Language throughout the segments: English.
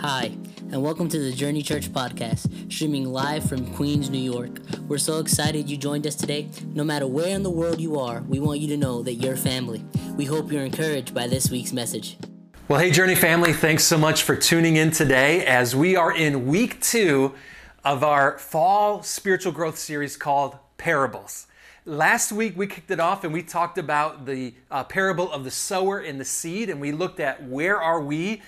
Hi, and welcome to the Journey Church podcast, streaming live from Queens, New York. We're so excited you joined us today. No matter where in the world you are, we want you to know that you're family. We hope you're encouraged by this week's message. Well, hey, Journey family, thanks so much for tuning in today as we are in week two of our fall spiritual growth series called Parables. Last week we kicked it off and we talked about the uh, parable of the sower and the seed, and we looked at where are we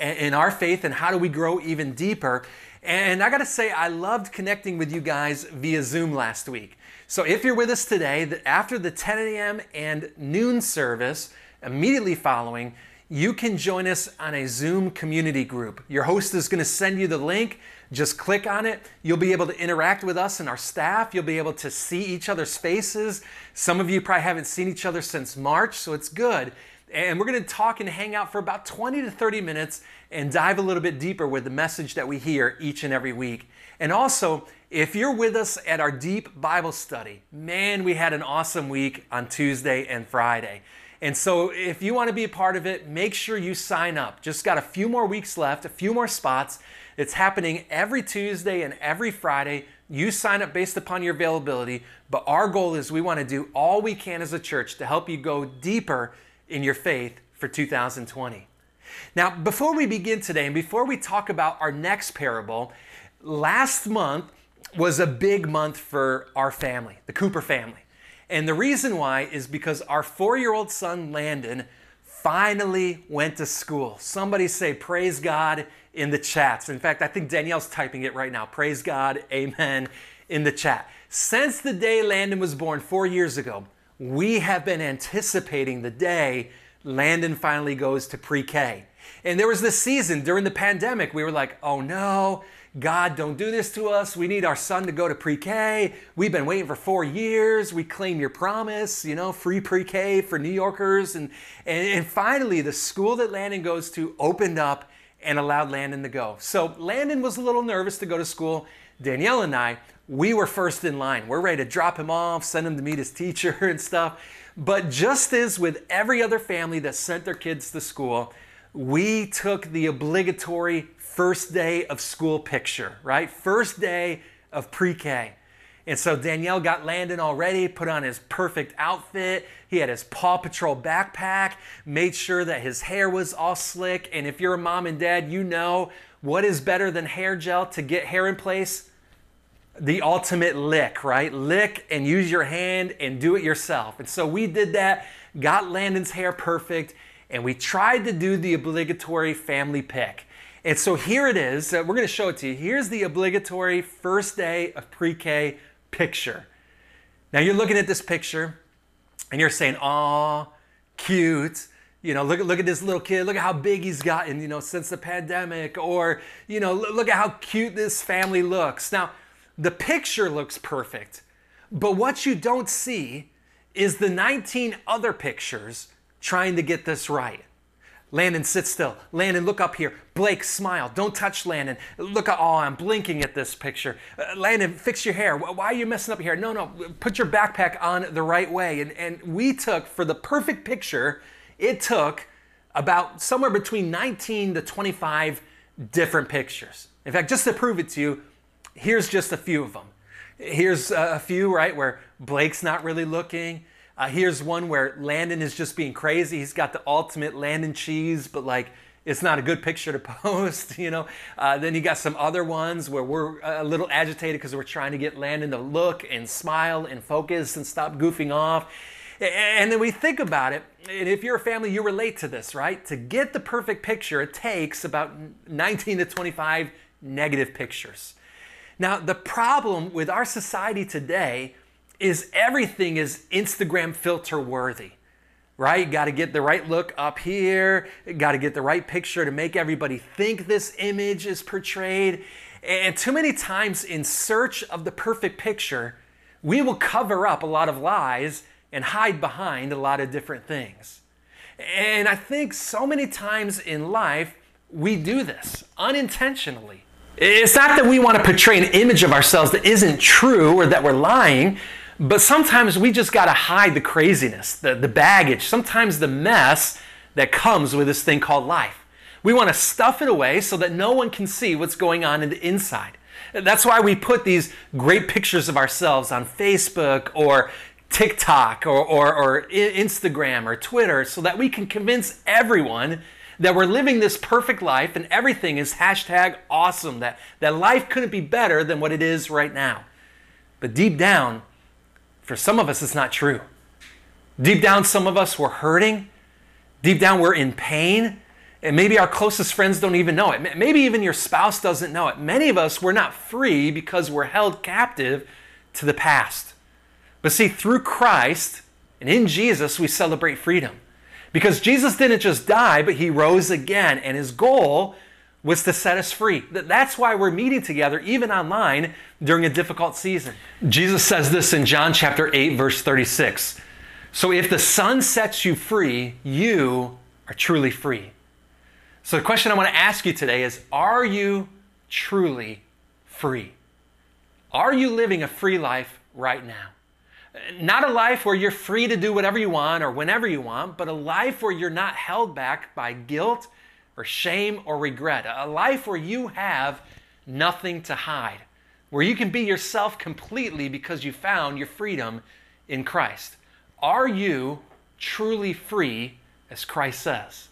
in our faith and how do we grow even deeper. And I got to say, I loved connecting with you guys via Zoom last week. So if you're with us today, after the 10 a.m. and noon service, immediately following, you can join us on a Zoom community group. Your host is going to send you the link. Just click on it. You'll be able to interact with us and our staff. You'll be able to see each other's faces. Some of you probably haven't seen each other since March, so it's good. And we're going to talk and hang out for about 20 to 30 minutes and dive a little bit deeper with the message that we hear each and every week. And also, if you're with us at our deep Bible study, man, we had an awesome week on Tuesday and Friday. And so, if you want to be a part of it, make sure you sign up. Just got a few more weeks left, a few more spots. It's happening every Tuesday and every Friday. You sign up based upon your availability, but our goal is we want to do all we can as a church to help you go deeper in your faith for 2020. Now, before we begin today and before we talk about our next parable, last month was a big month for our family, the Cooper family. And the reason why is because our four year old son, Landon, finally went to school. Somebody say, Praise God in the chats. In fact, I think Danielle's typing it right now. Praise God, amen, in the chat. Since the day Landon was born four years ago, we have been anticipating the day Landon finally goes to pre K. And there was this season during the pandemic, we were like, oh no, God, don't do this to us. We need our son to go to pre K. We've been waiting for four years. We claim your promise, you know, free pre K for New Yorkers. And, and, and finally, the school that Landon goes to opened up and allowed Landon to go. So Landon was a little nervous to go to school. Danielle and I, we were first in line. We're ready to drop him off, send him to meet his teacher and stuff. But just as with every other family that sent their kids to school, we took the obligatory first day of school picture, right? First day of pre K. And so Danielle got Landon already, put on his perfect outfit. He had his Paw Patrol backpack, made sure that his hair was all slick. And if you're a mom and dad, you know what is better than hair gel to get hair in place? The ultimate lick, right? Lick and use your hand and do it yourself. And so we did that, got Landon's hair perfect, and we tried to do the obligatory family pic. And so here it is. Uh, we're going to show it to you. Here's the obligatory first day of pre K picture. Now you're looking at this picture and you're saying, "Aw, cute." You know, look, look at this little kid. Look at how big he's gotten, you know, since the pandemic. Or, you know, look at how cute this family looks. Now, the picture looks perfect, but what you don't see is the 19 other pictures trying to get this right. Landon, sit still. Landon, look up here. Blake, smile. Don't touch Landon. Look at, oh, I'm blinking at this picture. Uh, Landon, fix your hair. Why are you messing up your hair? No, no, put your backpack on the right way. And, and we took, for the perfect picture, it took about somewhere between 19 to 25 different pictures. In fact, just to prove it to you, Here's just a few of them. Here's a few, right, where Blake's not really looking. Uh, here's one where Landon is just being crazy. He's got the ultimate Landon cheese, but like it's not a good picture to post, you know. Uh, then you got some other ones where we're a little agitated because we're trying to get Landon to look and smile and focus and stop goofing off. And then we think about it, and if you're a family, you relate to this, right? To get the perfect picture, it takes about 19 to 25 negative pictures. Now, the problem with our society today is everything is Instagram filter worthy, right? You Got to get the right look up here, got to get the right picture to make everybody think this image is portrayed. And too many times, in search of the perfect picture, we will cover up a lot of lies and hide behind a lot of different things. And I think so many times in life, we do this unintentionally. It's not that we want to portray an image of ourselves that isn't true or that we're lying, but sometimes we just got to hide the craziness, the, the baggage, sometimes the mess that comes with this thing called life. We want to stuff it away so that no one can see what's going on in the inside. That's why we put these great pictures of ourselves on Facebook or TikTok or, or, or Instagram or Twitter so that we can convince everyone that we're living this perfect life and everything is hashtag awesome, that, that life couldn't be better than what it is right now. But deep down, for some of us, it's not true. Deep down, some of us, we're hurting. Deep down, we're in pain. And maybe our closest friends don't even know it. Maybe even your spouse doesn't know it. Many of us, we're not free because we're held captive to the past. But see, through Christ and in Jesus, we celebrate freedom. Because Jesus didn't just die, but he rose again. And his goal was to set us free. That's why we're meeting together, even online, during a difficult season. Jesus says this in John chapter 8, verse 36. So if the Son sets you free, you are truly free. So the question I want to ask you today is Are you truly free? Are you living a free life right now? Not a life where you're free to do whatever you want or whenever you want, but a life where you're not held back by guilt or shame or regret. A life where you have nothing to hide, where you can be yourself completely because you found your freedom in Christ. Are you truly free as Christ says?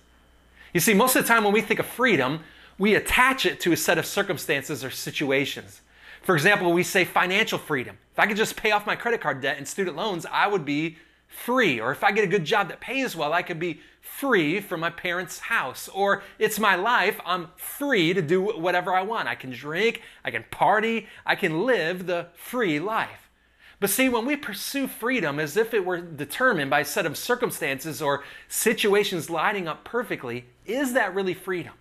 You see, most of the time when we think of freedom, we attach it to a set of circumstances or situations. For example, we say financial freedom. If I could just pay off my credit card debt and student loans, I would be free. Or if I get a good job that pays well, I could be free from my parents' house. Or it's my life, I'm free to do whatever I want. I can drink, I can party, I can live the free life. But see, when we pursue freedom as if it were determined by a set of circumstances or situations lining up perfectly, is that really freedom?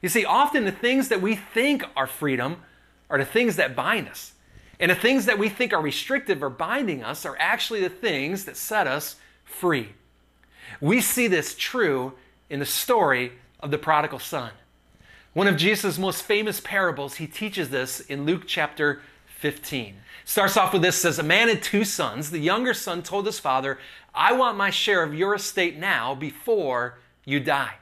You see, often the things that we think are freedom are the things that bind us. And the things that we think are restrictive or binding us are actually the things that set us free. We see this true in the story of the prodigal son. One of Jesus' most famous parables, he teaches this in Luke chapter 15. Starts off with this says, A man had two sons. The younger son told his father, I want my share of your estate now before you die.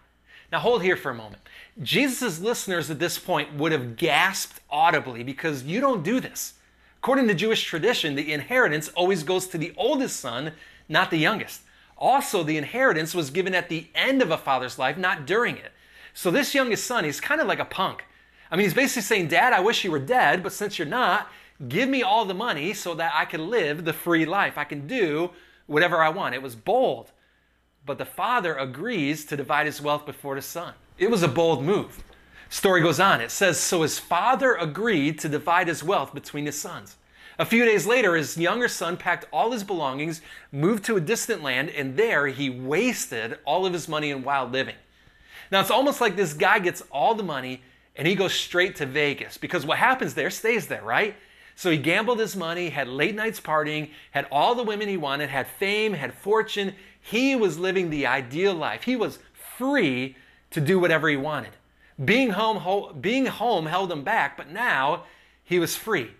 Now hold here for a moment. Jesus' listeners at this point would have gasped audibly because you don't do this. According to Jewish tradition, the inheritance always goes to the oldest son, not the youngest. Also, the inheritance was given at the end of a father's life, not during it. So this youngest son, he's kind of like a punk. I mean, he's basically saying, Dad, I wish you were dead, but since you're not, give me all the money so that I can live the free life. I can do whatever I want. It was bold. But the father agrees to divide his wealth before the son. It was a bold move. Story goes on. It says, So his father agreed to divide his wealth between his sons. A few days later, his younger son packed all his belongings, moved to a distant land, and there he wasted all of his money in wild living. Now, it's almost like this guy gets all the money and he goes straight to Vegas because what happens there stays there, right? So he gambled his money, had late nights partying, had all the women he wanted, had fame, had fortune. He was living the ideal life. He was free to do whatever he wanted. Being home, being home held him back, but now he was free.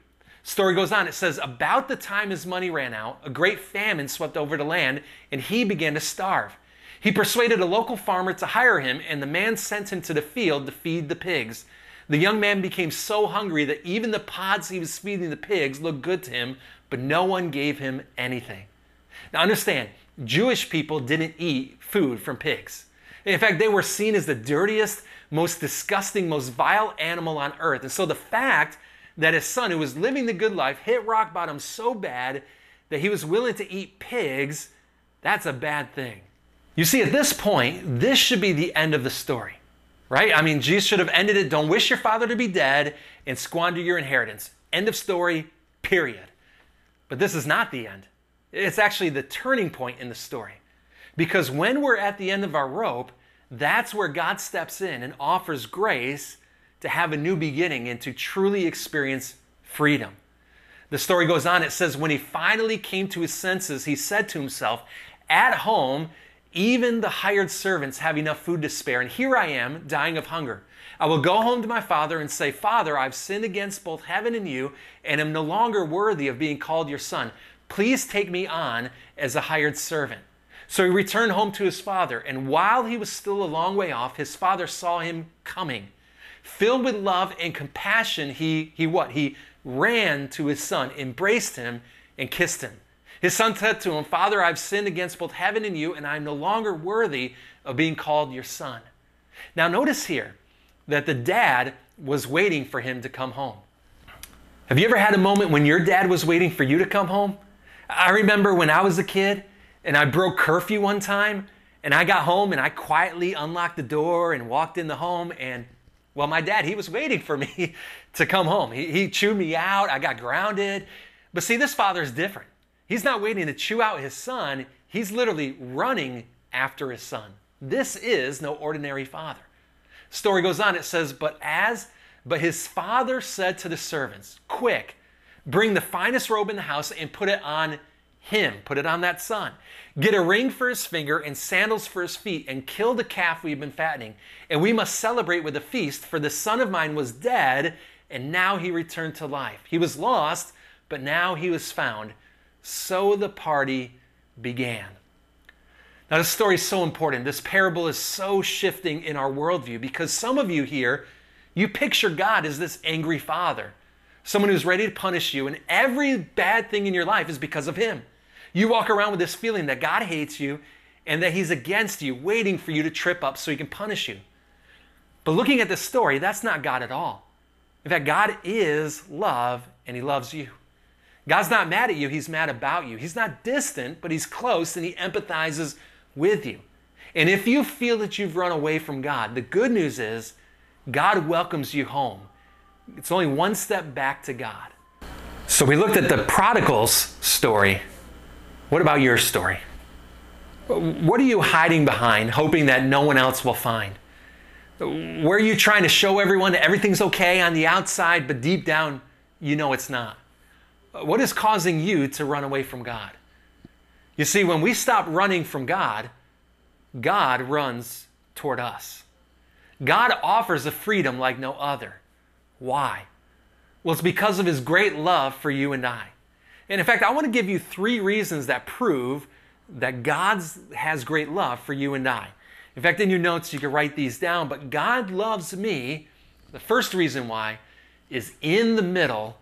Story goes on. It says, About the time his money ran out, a great famine swept over the land, and he began to starve. He persuaded a local farmer to hire him, and the man sent him to the field to feed the pigs. The young man became so hungry that even the pods he was feeding the pigs looked good to him, but no one gave him anything. Now, understand, Jewish people didn't eat food from pigs. In fact, they were seen as the dirtiest, most disgusting, most vile animal on earth. And so the fact that his son, who was living the good life, hit rock bottom so bad that he was willing to eat pigs, that's a bad thing. You see, at this point, this should be the end of the story, right? I mean, Jesus should have ended it. Don't wish your father to be dead and squander your inheritance. End of story, period. But this is not the end. It's actually the turning point in the story. Because when we're at the end of our rope, that's where God steps in and offers grace to have a new beginning and to truly experience freedom. The story goes on. It says, When he finally came to his senses, he said to himself, At home, even the hired servants have enough food to spare, and here I am, dying of hunger. I will go home to my father and say, Father, I've sinned against both heaven and you, and am no longer worthy of being called your son. Please take me on as a hired servant. So he returned home to his father, and while he was still a long way off, his father saw him coming. Filled with love and compassion, he, he what? He ran to his son, embraced him, and kissed him. His son said to him, Father, I've sinned against both heaven and you, and I am no longer worthy of being called your son. Now, notice here that the dad was waiting for him to come home. Have you ever had a moment when your dad was waiting for you to come home? I remember when I was a kid and I broke curfew one time and I got home and I quietly unlocked the door and walked in the home and well, my dad, he was waiting for me to come home. He, he chewed me out. I got grounded. But see, this father is different. He's not waiting to chew out his son. He's literally running after his son. This is no ordinary father. Story goes on. It says, but as, but his father said to the servants, quick, bring the finest robe in the house and put it on him, put it on that son. Get a ring for his finger and sandals for his feet, and kill the calf we've been fattening. And we must celebrate with a feast, for the son of mine was dead, and now he returned to life. He was lost, but now he was found. So the party began. Now, this story is so important. This parable is so shifting in our worldview because some of you here, you picture God as this angry father, someone who's ready to punish you, and every bad thing in your life is because of him. You walk around with this feeling that God hates you and that he's against you, waiting for you to trip up so he can punish you. But looking at this story, that's not God at all. In fact, God is love and he loves you. God's not mad at you, he's mad about you. He's not distant, but he's close and he empathizes with you. And if you feel that you've run away from God, the good news is God welcomes you home. It's only one step back to God. So we looked at the prodigal's story. What about your story? What are you hiding behind, hoping that no one else will find? Where are you trying to show everyone that everything's okay on the outside, but deep down, you know it's not? What is causing you to run away from God? You see, when we stop running from God, God runs toward us. God offers a freedom like no other. Why? Well, it's because of his great love for you and I. And in fact, I want to give you three reasons that prove that God has great love for you and I. In fact, in your notes, you can write these down. But God loves me. The first reason why is in the middle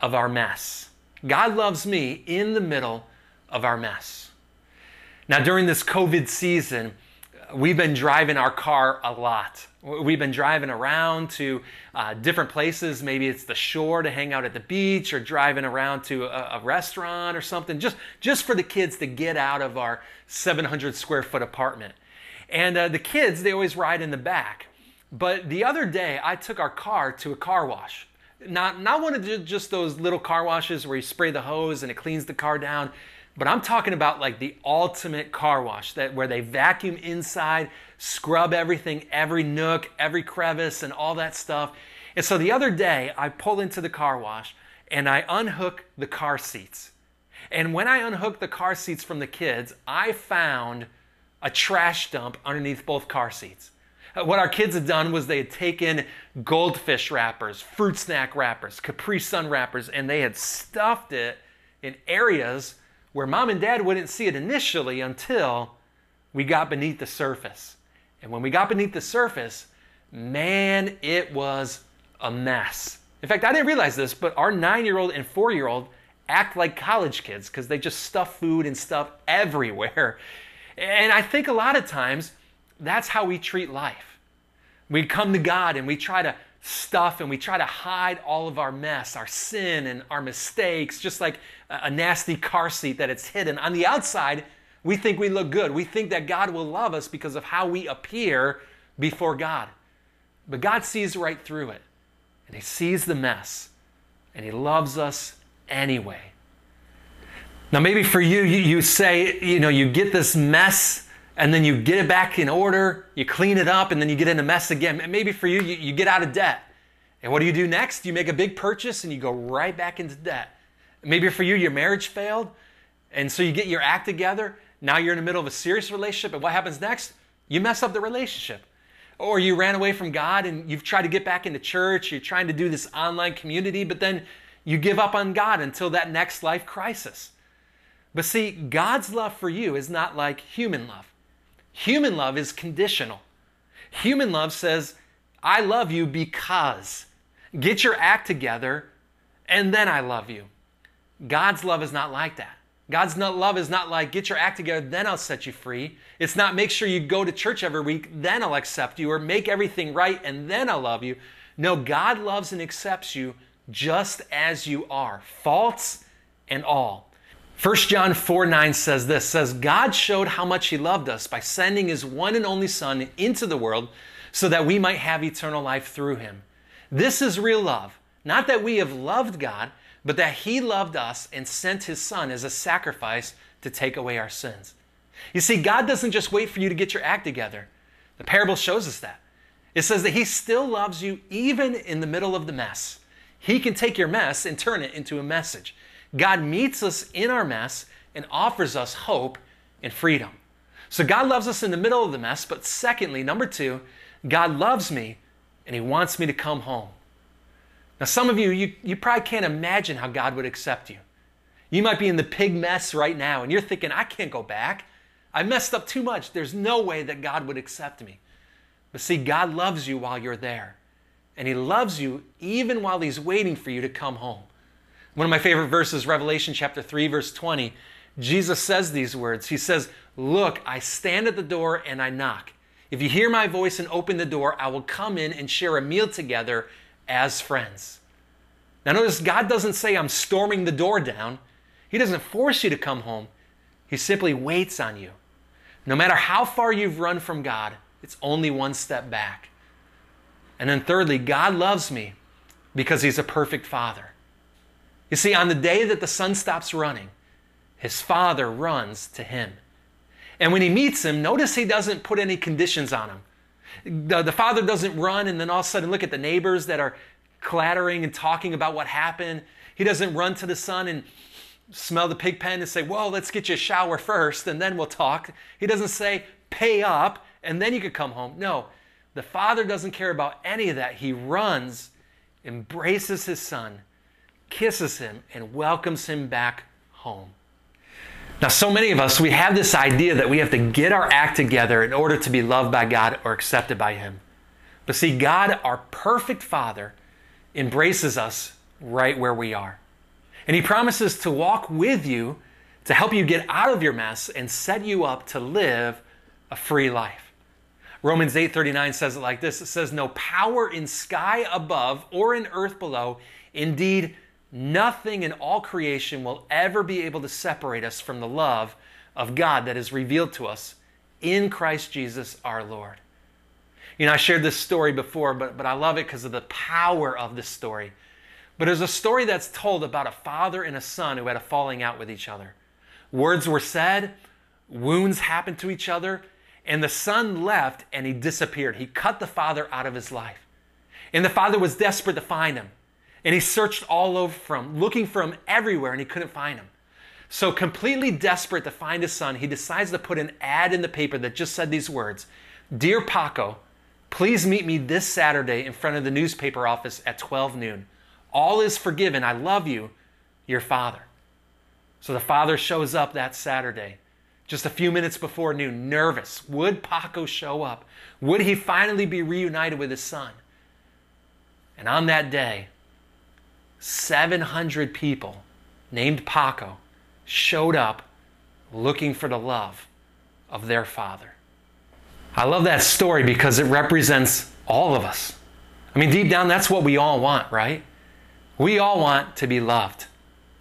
of our mess. God loves me in the middle of our mess. Now, during this COVID season, we've been driving our car a lot. We've been driving around to uh, different places. Maybe it's the shore to hang out at the beach, or driving around to a, a, restaurant or something, just, just for the kids to get out of our 700 square foot apartment. And uh, the kids, they always ride in the back. But the other day, I took our car to a car wash. Not, not one of just those little car washes where you spray the hose and it cleans the car down. But I'm talking about like the ultimate car wash that where they vacuum inside, scrub everything, every nook, every crevice, and all that stuff. And so the other day, I pull into the car wash and I unhook the car seats. And when I unhooked the car seats from the kids, I found a trash dump underneath both car seats. Uh, what our kids had done was they had taken goldfish wrappers, fruit snack wrappers, Capri Sun wrappers, and they had stuffed it in areas where mom and dad wouldn't see it initially until we got beneath the surface. And when we got beneath the surface, man, it was a mess. In fact, I didn't realize this, but our nine year old and four year old act like college kids because they just stuff food and stuff everywhere. And I think a lot of times that's how we treat life. We come to God and we try to stuff and we try to hide all of our mess, our sin and our mistakes, just like a nasty car seat that it's hidden. On the outside, we think we look good. We think that God will love us because of how we appear before God. But God sees right through it, and He sees the mess, and He loves us anyway. Now, maybe for you, you, you say, you know, you get this mess and then you get it back in order, you clean it up, and then you get in a mess again. Maybe for you, you, you get out of debt. And what do you do next? You make a big purchase and you go right back into debt. Maybe for you, your marriage failed, and so you get your act together. Now you're in the middle of a serious relationship, and what happens next? You mess up the relationship. Or you ran away from God and you've tried to get back into church, you're trying to do this online community, but then you give up on God until that next life crisis. But see, God's love for you is not like human love. Human love is conditional. Human love says, I love you because. Get your act together, and then I love you. God's love is not like that. God's love is not like, get your act together, then I'll set you free. It's not make sure you go to church every week, then I'll accept you, or make everything right, and then I'll love you. No, God loves and accepts you just as you are, faults and all. 1 John 4 9 says this says, God showed how much He loved us by sending His one and only Son into the world so that we might have eternal life through Him. This is real love. Not that we have loved God, but that He loved us and sent His Son as a sacrifice to take away our sins. You see, God doesn't just wait for you to get your act together. The parable shows us that. It says that He still loves you even in the middle of the mess. He can take your mess and turn it into a message. God meets us in our mess and offers us hope and freedom. So God loves us in the middle of the mess, but secondly, number two, God loves me and He wants me to come home. Now, some of you, you, you probably can't imagine how God would accept you. You might be in the pig mess right now and you're thinking, I can't go back. I messed up too much. There's no way that God would accept me. But see, God loves you while you're there. And He loves you even while He's waiting for you to come home. One of my favorite verses, Revelation chapter 3, verse 20, Jesus says these words. He says, Look, I stand at the door and I knock. If you hear my voice and open the door, I will come in and share a meal together as friends. Now, notice God doesn't say, I'm storming the door down. He doesn't force you to come home. He simply waits on you. No matter how far you've run from God, it's only one step back. And then, thirdly, God loves me because He's a perfect Father. You see, on the day that the son stops running, his father runs to him. And when he meets him, notice he doesn't put any conditions on him. The, the father doesn't run and then all of a sudden look at the neighbors that are clattering and talking about what happened. He doesn't run to the son and smell the pig pen and say, Well, let's get you a shower first and then we'll talk. He doesn't say, Pay up and then you could come home. No, the father doesn't care about any of that. He runs, embraces his son, kisses him, and welcomes him back home. Now, so many of us, we have this idea that we have to get our act together in order to be loved by God or accepted by Him. But see, God, our perfect Father, embraces us right where we are. And He promises to walk with you to help you get out of your mess and set you up to live a free life. Romans 8:39 says it like this. It says no power in sky above or in earth below, indeed Nothing in all creation will ever be able to separate us from the love of God that is revealed to us in Christ Jesus our Lord. You know, I shared this story before, but, but I love it because of the power of this story. But there's a story that's told about a father and a son who had a falling out with each other. Words were said, wounds happened to each other, and the son left and he disappeared. He cut the father out of his life. And the father was desperate to find him. And he searched all over for him, looking for him everywhere, and he couldn't find him. So, completely desperate to find his son, he decides to put an ad in the paper that just said these words Dear Paco, please meet me this Saturday in front of the newspaper office at 12 noon. All is forgiven. I love you, your father. So the father shows up that Saturday, just a few minutes before noon, nervous. Would Paco show up? Would he finally be reunited with his son? And on that day, 700 people named Paco showed up looking for the love of their father. I love that story because it represents all of us. I mean, deep down, that's what we all want, right? We all want to be loved.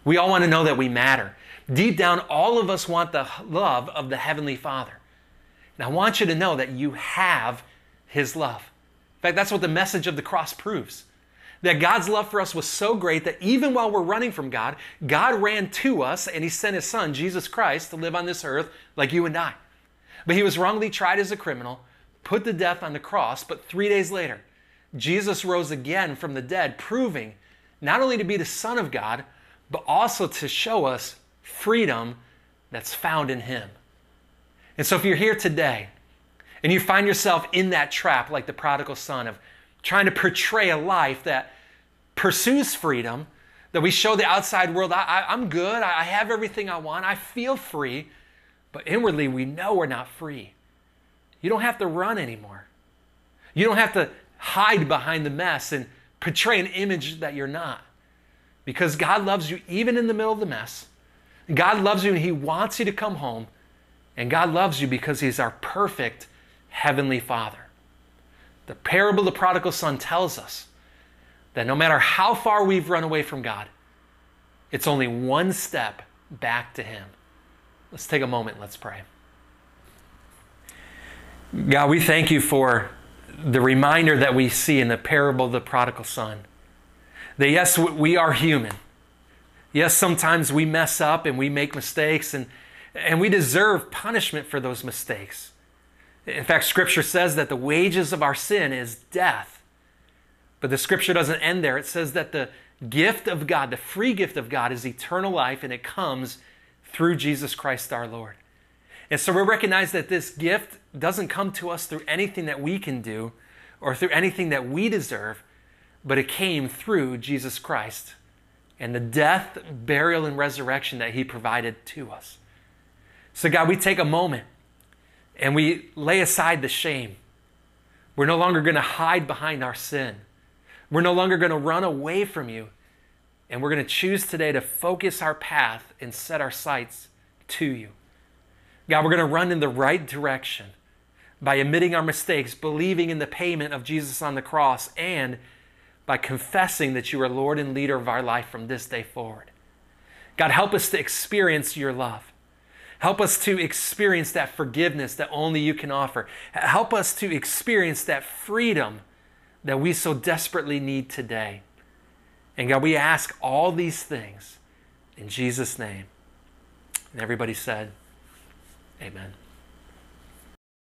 We all want to know that we matter. Deep down, all of us want the love of the Heavenly Father. And I want you to know that you have His love. In fact, that's what the message of the cross proves. That God's love for us was so great that even while we're running from God, God ran to us and He sent His Son, Jesus Christ, to live on this earth like you and I. But He was wrongly tried as a criminal, put to death on the cross, but three days later, Jesus rose again from the dead, proving not only to be the Son of God, but also to show us freedom that's found in Him. And so if you're here today and you find yourself in that trap like the prodigal son of trying to portray a life that pursues freedom, That we show the outside world, I, am good, I have everything I want, I feel free, but inwardly we know we're not free. You don't have to run anymore. You don't have to hide behind the mess and portray an image that you're not. Because God loves you even in the middle of the mess. God loves you and He wants you to come home. And God loves you because He's our perfect Heavenly Father. The parable of the prodigal son tells us that no matter how far we've run away from God, it's only one step back to Him. Let's take a moment, let's pray. God, we thank you for the reminder that we see in the parable of the prodigal son. That yes, we are human. Yes, sometimes we mess up and we make mistakes, and, and we deserve punishment for those mistakes. In fact, Scripture says that the wages of our sin is death. But the Scripture doesn't end there. It says that the gift of God, the free gift of God, is eternal life, and it comes through Jesus Christ our Lord. And so we recognize that this gift doesn't come to us through anything that we can do or through anything that we deserve, but it came through Jesus Christ and the death, burial, and resurrection that he provided to us. So, God, we take a moment and we lay aside the shame. We're no longer going to hide behind our sin. We're no longer going to run away from you. And we're going to choose today to focus our path and set our sights to you. God, we're going to run in the right direction by admitting our mistakes, believing in the payment of Jesus on the cross, and by confessing that you are Lord and leader of our life from this day forward. God, help us to experience your love. Help us to experience that forgiveness that only you can offer. Help us to experience that freedom that we so desperately need today. And God, we ask all these things in Jesus' name. And everybody said, Amen.